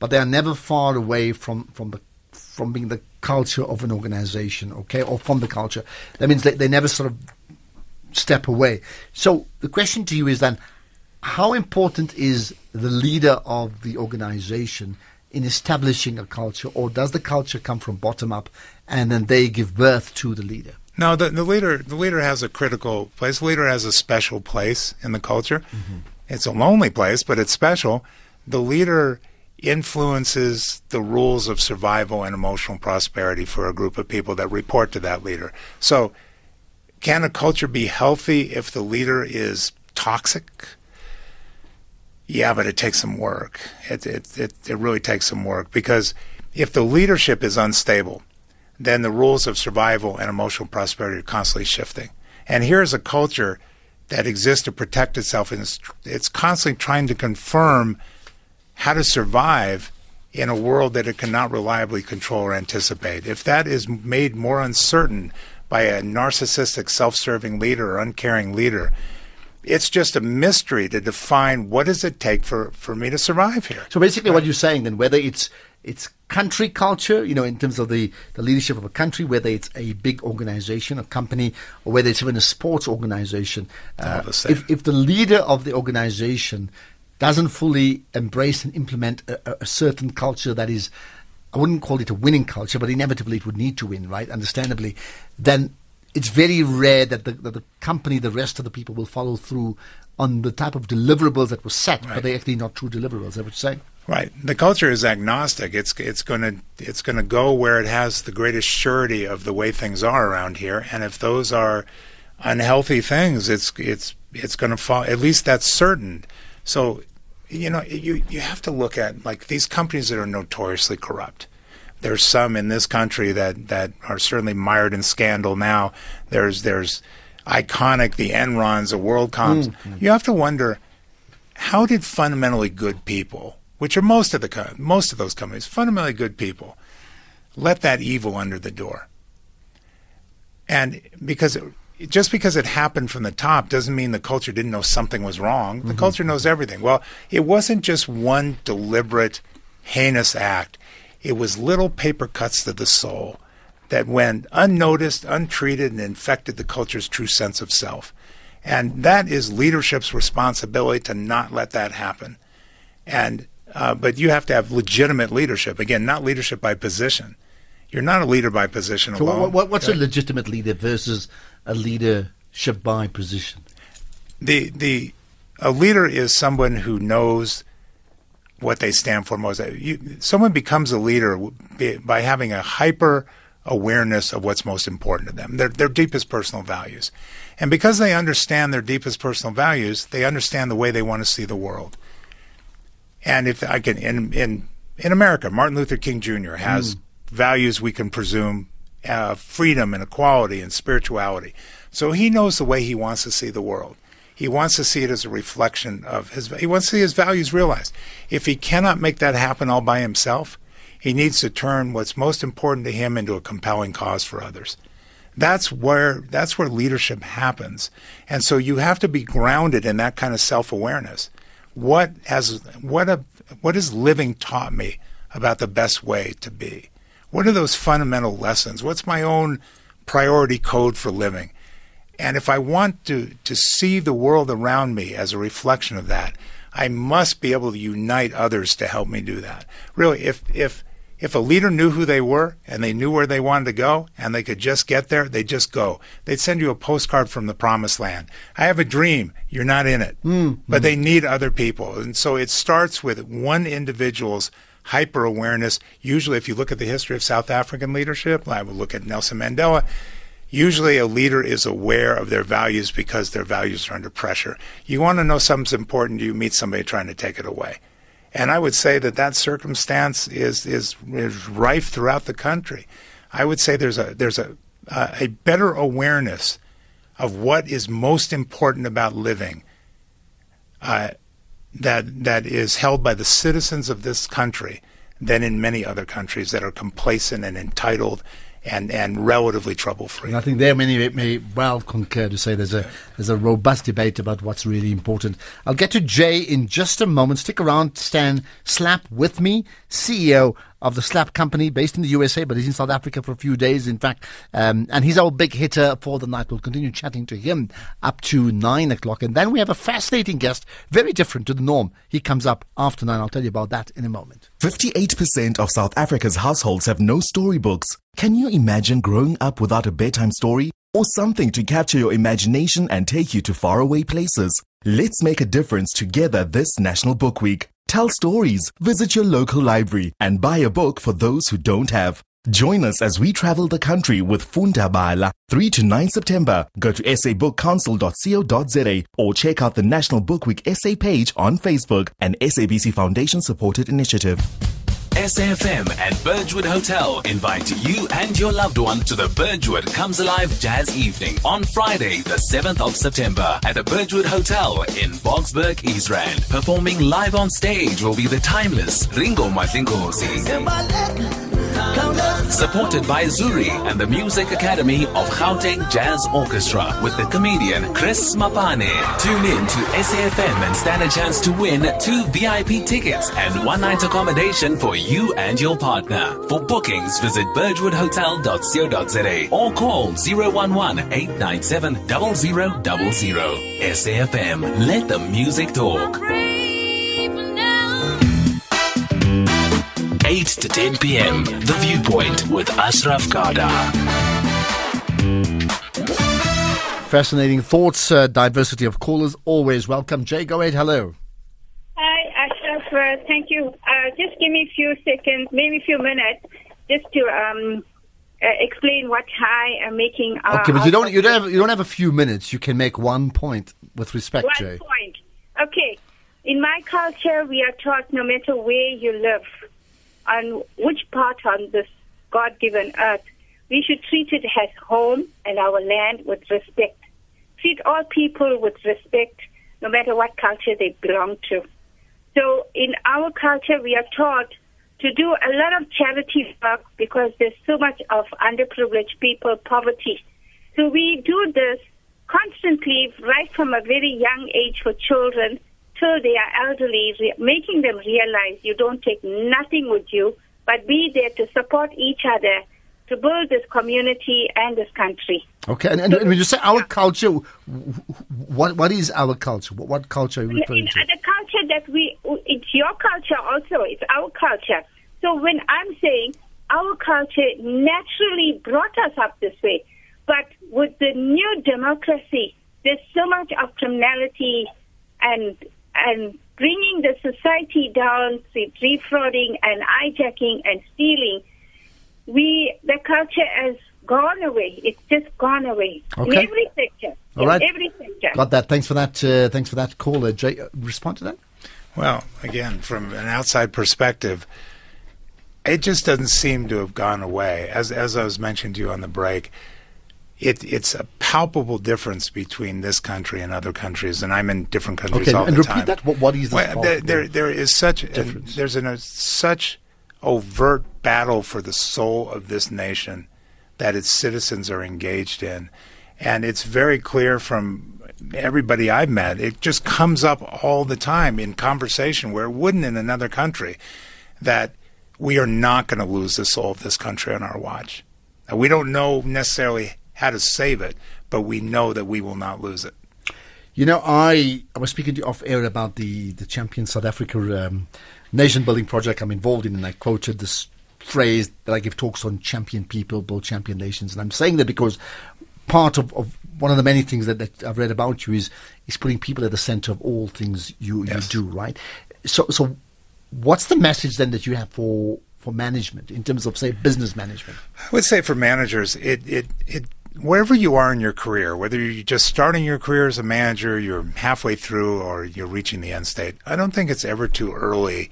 but they are never far away from, from the from being the culture of an organization, okay, or from the culture. That means they, they never sort of step away. So the question to you is then, how important is the leader of the organization in establishing a culture, or does the culture come from bottom up and then they give birth to the leader? No, the, the leader the leader has a critical place. The leader has a special place in the culture. Mm-hmm. It's a lonely place, but it's special. The leader influences the rules of survival and emotional prosperity for a group of people that report to that leader. So, can a culture be healthy if the leader is toxic? Yeah, but it takes some work. It, it, it, it really takes some work because if the leadership is unstable, then the rules of survival and emotional prosperity are constantly shifting. And here's a culture that exists to protect itself, and it's, it's constantly trying to confirm how to survive in a world that it cannot reliably control or anticipate. If that is made more uncertain by a narcissistic, self serving leader or uncaring leader, it's just a mystery to define what does it take for, for me to survive here. So basically, right? what you're saying then, whether it's it's country culture, you know, in terms of the, the leadership of a country, whether it's a big organization, a company, or whether it's even a sports organization, uh, if, if the leader of the organization doesn't fully embrace and implement a, a, certain culture that is, I wouldn't call it a winning culture, but inevitably it would need to win, right? Understandably, then it's very rare that the, that the company, the rest of the people will follow through on the type of deliverables that were set, right. but they're actually not true deliverables. I would say. Right. The culture is agnostic. It's it's going to it's going to go where it has the greatest surety of the way things are around here, and if those are unhealthy things, it's it's it's going to fall. At least that's certain. So you know, you you have to look at like these companies that are notoriously corrupt. There's some in this country that that are certainly mired in scandal now. There's there's iconic the Enrons, the WorldComs. Mm-hmm. You have to wonder how did fundamentally good people, which are most of the most of those companies, fundamentally good people, let that evil under the door. And because just because it happened from the top doesn't mean the culture didn't know something was wrong. The mm-hmm. culture knows everything. Well, it wasn't just one deliberate, heinous act. It was little paper cuts to the soul that went unnoticed, untreated, and infected the culture's true sense of self. And that is leadership's responsibility to not let that happen. And uh, but you have to have legitimate leadership. Again, not leadership by position. You're not a leader by position so alone. What, what's a legitimate leader versus a leadership by position? The the a leader is someone who knows what they stand for most. You, someone becomes a leader by having a hyper awareness of what's most important to them, their their deepest personal values, and because they understand their deepest personal values, they understand the way they want to see the world. And if I can, in in in America, Martin Luther King Jr. has mm. values we can presume uh, freedom and equality and spirituality. So he knows the way he wants to see the world. He wants to see it as a reflection of his. He wants to see his values realized. If he cannot make that happen all by himself, he needs to turn what's most important to him into a compelling cause for others. That's where that's where leadership happens. And so you have to be grounded in that kind of self-awareness. What has what a what has living taught me about the best way to be? What are those fundamental lessons? What's my own priority code for living? And if I want to, to see the world around me as a reflection of that, I must be able to unite others to help me do that. Really, if, if, if a leader knew who they were and they knew where they wanted to go and they could just get there, they'd just go. They'd send you a postcard from the promised land. I have a dream. You're not in it. Mm, but they need other people. And so it starts with one individual's hyper awareness. Usually, if you look at the history of South African leadership, I would look at Nelson Mandela. Usually, a leader is aware of their values because their values are under pressure. You want to know something's important, you meet somebody trying to take it away. And I would say that that circumstance is, is, is rife throughout the country. I would say there's a, there's a, a better awareness of what is most important about living uh, that that is held by the citizens of this country than in many other countries that are complacent and entitled and, and relatively trouble free. I think there many may well concur to say there's a there's a robust debate about what's really important. I'll get to Jay in just a moment. Stick around, Stan Slap with me, CEO of the Slap Company based in the USA, but he's in South Africa for a few days, in fact. Um, and he's our big hitter for the night. We'll continue chatting to him up to nine o'clock. And then we have a fascinating guest, very different to the norm. He comes up after nine. I'll tell you about that in a moment. 58% of South Africa's households have no storybooks. Can you imagine growing up without a bedtime story? Or something to capture your imagination and take you to faraway places? Let's make a difference together this National Book Week. Tell stories, visit your local library, and buy a book for those who don't have. Join us as we travel the country with Funda Bala, 3 to 9 September. Go to sabookcouncil.co.za or check out the National Book Week essay page on Facebook, an SABC Foundation supported initiative. SAFM and Birchwood Hotel invite you and your loved one to the Birchwood Comes Alive Jazz Evening on Friday, the 7th of September at the Birchwood Hotel in Boksburg, East Rand. Performing live on stage will be the timeless Ringo Madlingozi. Supported by Zuri and the Music Academy of Gauteng Jazz Orchestra with the comedian Chris Mapane. Tune in to SAFM and stand a chance to win two VIP tickets and one night accommodation for you and your partner. For bookings, visit birchwoodhotel.co.za or call 011 897 0000. SAFM, let the music talk. 8 to 10 p.m. The Viewpoint with Ashraf Garda. Fascinating thoughts, uh, diversity of callers, always welcome. Jay, go ahead. Hello. Uh, thank you. Uh, just give me a few seconds, maybe a few minutes, just to um, uh, explain what I am making. Uh, okay, but you don't you don't have you don't have a few minutes. You can make one point with respect, one Jay. Point. Okay. In my culture, we are taught no matter where you live, on which part on this God given earth, we should treat it as home and our land with respect. Treat all people with respect, no matter what culture they belong to. So in our culture, we are taught to do a lot of charity work because there's so much of underprivileged people, poverty. So we do this constantly right from a very young age for children till they are elderly, making them realize you don't take nothing with you, but be there to support each other to build this community and this country. Okay, and, and, when you say our culture, what what is our culture? What, what culture are you referring to? The culture that we, it's your culture also, it's our culture. So when I'm saying our culture naturally brought us up this way, but with the new democracy, there's so much of criminality and and bringing the society down with defrauding and hijacking and stealing, we the culture has gone away. It's just gone away okay. in every sector. All right. every sector. Got that. Thanks for that. Uh, thanks for that call. Jay, uh, respond to that. Well, again, from an outside perspective, it just doesn't seem to have gone away. As as I was mentioning to you on the break, it, it's a palpable difference between this country and other countries, and I'm in different countries okay, all and the repeat time. that. What, what is well, there, there, there is such an, there's an, a, such overt battle for the soul of this nation that its citizens are engaged in. And it's very clear from everybody I've met, it just comes up all the time in conversation where it wouldn't in another country that we are not going to lose the soul of this country on our watch. Now, we don't know necessarily how to save it, but we know that we will not lose it. You know, I, I was speaking to you off air about the, the Champion South Africa um, nation building project I'm involved in, and I quoted this phrase that I give talks on champion people, build champion nations. And I'm saying that because part of, of one of the many things that, that I've read about you is is putting people at the center of all things you, Yes. you do, right? So so what's the message then that you have for for management in terms of say business management? I would say for managers, it, it, it, wherever you are in your career, whether you're just starting your career as a manager, you're halfway through, or you're reaching the end state, I don't think it's ever too early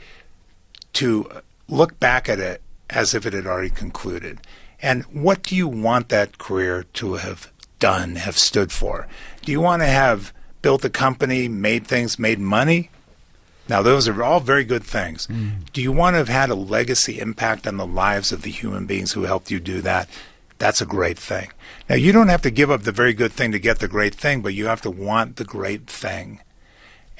to look back at it as if it had already concluded. And what do you want that career to have done, have stood for? Do you want to have built a company, made things, made money? Now, those are all very good things. Mm. Do you want to have had a legacy impact on the lives of the human beings who helped you do that? That's a great thing. Now, you don't have to give up the very good thing to get the great thing, but you have to want the great thing.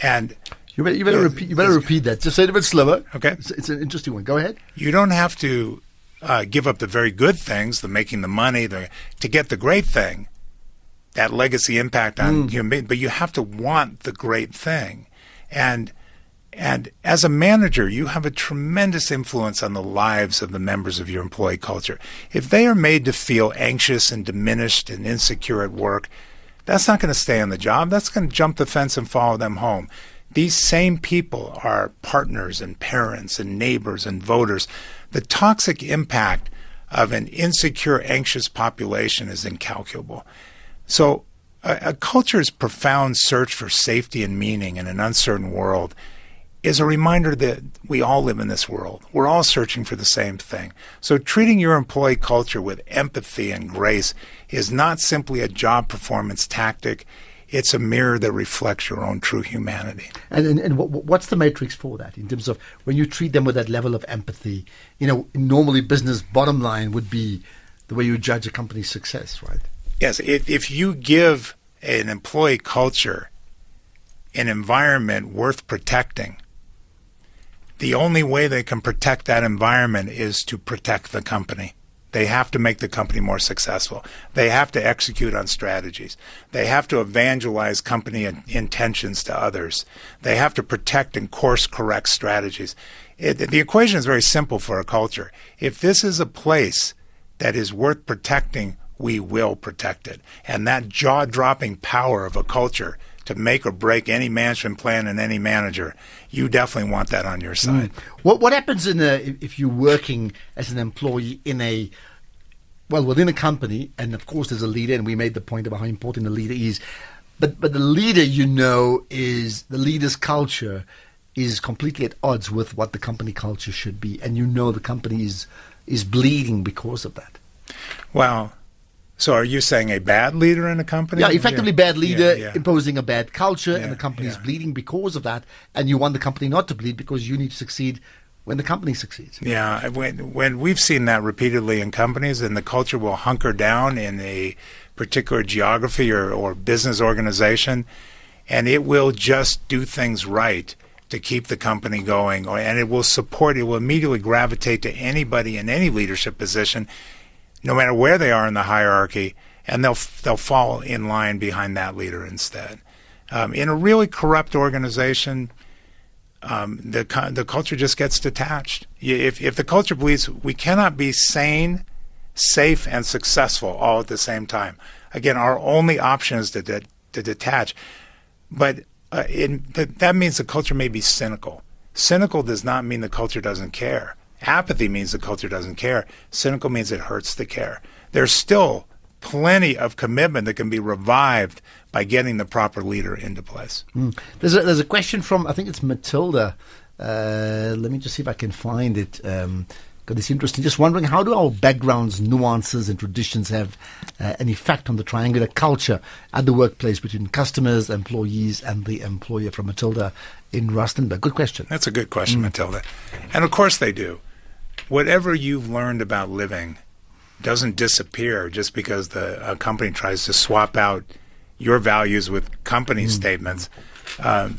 And You better, you better repeat. You better repeat that. Just say it a bit slower. Okay. It's, it's an interesting one. Go ahead. you don't have to uh, give up the very good things, the making the money, the to get the great thing, that legacy impact on human beings. But you have to want the great thing, and and as a manager, you have a tremendous influence on the lives of the members of your employee culture. If they are made to feel anxious and diminished and insecure at work, that's not going to stay on the job. That's going to jump the fence and follow them home. These same people are partners and parents and neighbors and voters. The toxic impact of an insecure, anxious population is incalculable. So, a, a culture's profound search for safety and meaning in an uncertain world is a reminder that we all live in this world. We're all searching for the same thing. So treating your employee culture with empathy and grace is not simply a job performance tactic. It's a mirror that reflects your own true humanity. And, and, and what, what's the matrix for that in terms of when you treat them with that level of empathy? You know, normally business bottom line would be the way you judge a company's success, right? Yes, if, if you give an employee culture an environment worth protecting, the only way they can protect that environment is to protect the company. They have to make the company more successful. They have to execute on strategies. They have to evangelize company in- intentions to others. They have to protect and course correct strategies. It, the equation is very simple for a culture. If this is a place that is worth protecting, we will protect it. And that jaw dropping power of a culture to make or break any management plan and any manager, you definitely want that on your side. What what happens in a if- if you're working as an employee in a well within a company, and of course there's a leader, and we made the point about how important the leader is, but but the leader you know is the leader's culture is completely at odds with what the company culture should be, and you know the company is is bleeding because of that. Well, so are you saying a bad leader in a company? Yeah, effectively bad leader Yeah, yeah. imposing a bad culture, Yeah, and the company is yeah. bleeding because of that, and you want the company not to bleed because you need to succeed when the company succeeds. Yeah, when when we've seen that repeatedly in companies, and the culture will hunker down in a particular geography or, or business organization, and it will just do things right to keep the company going, or, and it will support. It will immediately gravitate to anybody in any leadership position, no matter where they are in the hierarchy, and they'll they'll fall in line behind that leader instead. Um, in a really corrupt organization, um, the the culture just gets detached. If if the culture believes we cannot be sane, safe, and successful all at the same time, again, our only option is to de- to detach. But uh, that means the culture may be cynical. Cynical does not mean the culture doesn't care. Apathy means the culture doesn't care. Cynical means it hurts the care. There's still plenty of commitment that can be revived by getting the proper leader into place. There's a, there's a question from I think it's Matilda. Uh, let me just see if I can find it. Um, Got it's interesting. Just wondering how do our backgrounds, nuances, and traditions have uh, an effect on the triangular culture at the workplace between customers, employees, and the employer? From Matilda in Rustenburg. Good question. That's a good question, Matilda. And of course they do. Whatever you've learned about living doesn't disappear just because the a company tries to swap out your values with company statements. Um,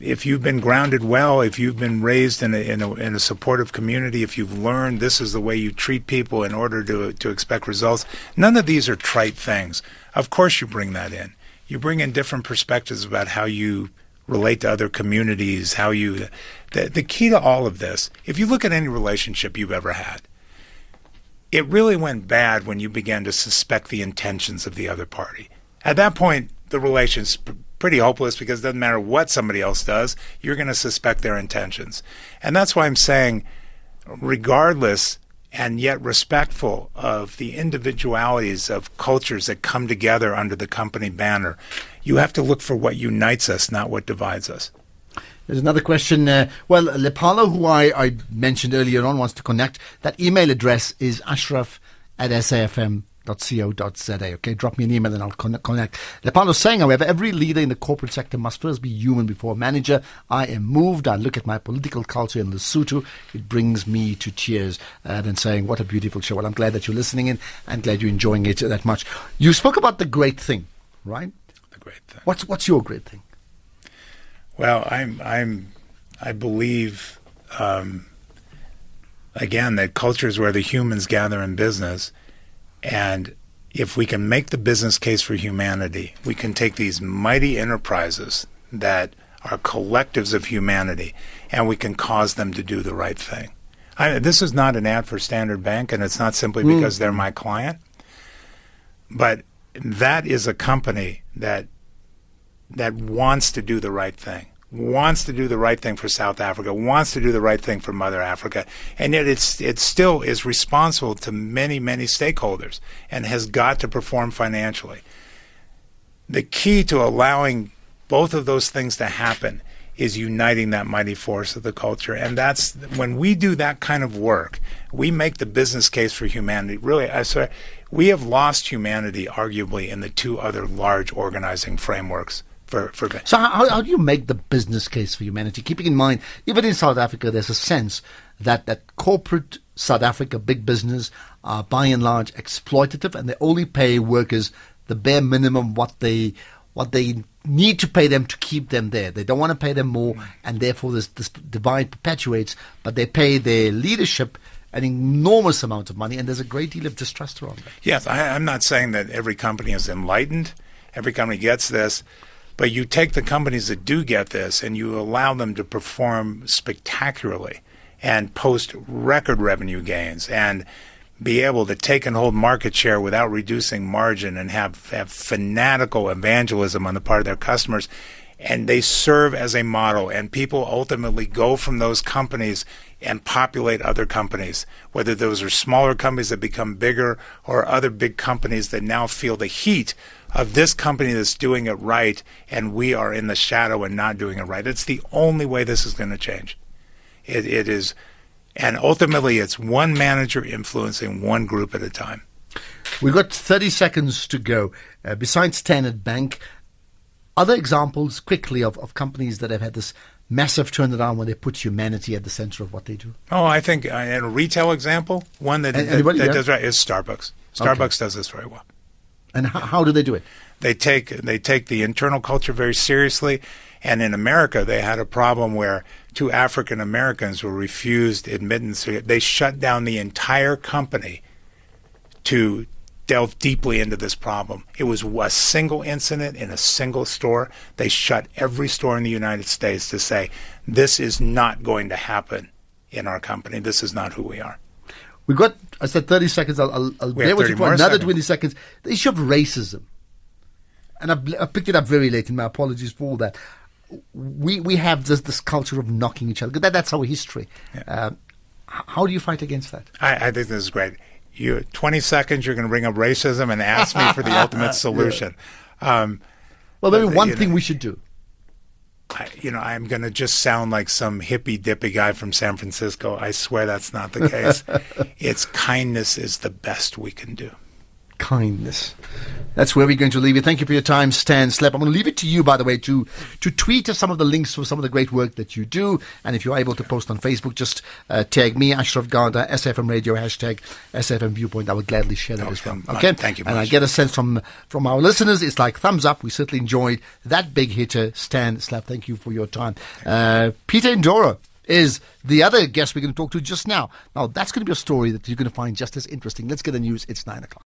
if you've been grounded well, if you've been raised in a, in a in a supportive community, if you've learned this is the way you treat people in order to to expect results, none of these are trite things. Of course, you bring that in. You bring in different perspectives about how you relate to other communities, how you. The, the key to all of this, if you look at any relationship you've ever had, it really went bad when you began to suspect the intentions of the other party. At that point, the relation's pretty hopeless because it doesn't matter what somebody else does, you're going to suspect their intentions. And that's why I'm saying, regardless and yet respectful of the individualities of cultures that come together under the company banner, you have to look for what unites us, not what divides us. There's another question. Uh, well, Lepalo, who I, I mentioned earlier on, wants to connect. That email address is ashraf at safm.co.za. Okay, drop me an email and I'll con- connect. Lepalo's saying, however, every leader in the corporate sector must first be human before manager. I am moved. I look at my political culture in Lesotho. It brings me to tears. And then saying, what a beautiful show. Well, I'm glad that you're listening in. I'm glad you're enjoying it that much. You spoke about the great thing, right? The great thing. What's, what's your great thing? Well, I'm I'm I believe um, again that culture is where the humans gather in business, and if we can make the business case for humanity, we can take these mighty enterprises that are collectives of humanity, and we can cause them to do the right thing. I, this is not an ad for Standard Bank, and it's not simply mm. because they're my client, but that is a company that that wants to do the right thing, wants to do the right thing for South Africa, wants to do the right thing for Mother Africa, and yet it's it still is responsible to many many stakeholders and has got to perform financially. The key to allowing both of those things to happen is uniting that mighty force of the culture, and that's when we do that kind of work, we make the business case for humanity. Really, I swear, we have lost humanity arguably in the two other large organizing frameworks for for. So how, how do you make the business case for humanity? Keeping in mind, even in South Africa, there's a sense that that corporate South Africa, big business, are by and large exploitative, and they only pay workers the bare minimum what they what they need to pay them to keep them there. They don't want to pay them more, mm. and therefore this, this divide perpetuates. But they pay their leadership an enormous amount of money, and there's a great deal of distrust around that. Yes, I, I'm not saying that every company is enlightened, every company gets this, but you take the companies that do get this and you allow them to perform spectacularly and post record revenue gains and be able to take and hold market share without reducing margin and have, have fanatical evangelism on the part of their customers. And they serve as a model, and people ultimately go from those companies and populate other companies, whether those are smaller companies that become bigger or other big companies that now feel the heat of this company that's doing it right, and we are in the shadow and not doing it right. It's the only way this is going to change. It, it is, and ultimately, it's one manager influencing one group at a time. We've got 30 seconds to go. Uh, besides Standard Bank, other examples quickly of, of companies that have had this massive turnaround when they put humanity at the center of what they do. Oh, I think uh, in a retail example, one that, A- that, that Yeah. does right is Starbucks. Starbucks does this very well. And how, how do they do it? They take they take the internal culture very seriously, and in America they had a problem where two African Americans were refused admittance. They shut down the entire company to delve deeply into this problem. It was a single incident in a single store. They shut every store in the United States to say this is not going to happen in our company. This is not who we are. We've got, I said 30 seconds. I'll, I'll, I'll bear with you for another seconds. 20 seconds. The issue of racism. And I've, I picked it up very late, and my apologies for all that. We we have this this culture of knocking each other. That, that's our history. Um, h- how do you fight against that? I, I think this is great. You, 20 seconds, you're going to bring up racism and ask me for the (laughs) ultimate solution. Um, Well, maybe one thing know- we should do. I, you know, I'm going to just sound like some hippy dippy guy from San Francisco. I swear that's not the case. (laughs) it's kindness is the best we can do. Kindness. That's where we're going to leave it. Thank you for your time, Stan Slap. I'm going to leave it to you, by the way, to to tweet us some of the links for some of the great work that you do. And if you're able to post on Facebook, just uh, tag me, Ashraf Garda, SFM Radio, hashtag SFM Viewpoint. I would gladly share that as well. Okay? Thank you And I get a sense from from our listeners, it's like thumbs up. We certainly enjoyed that big hitter, Stan Slap. Thank you for your time. Uh, Peter Ndoro is the other guest we're going to talk to just now. Now, that's going to be a story that you're going to find just as interesting. Let's get the news. It's nine o'clock.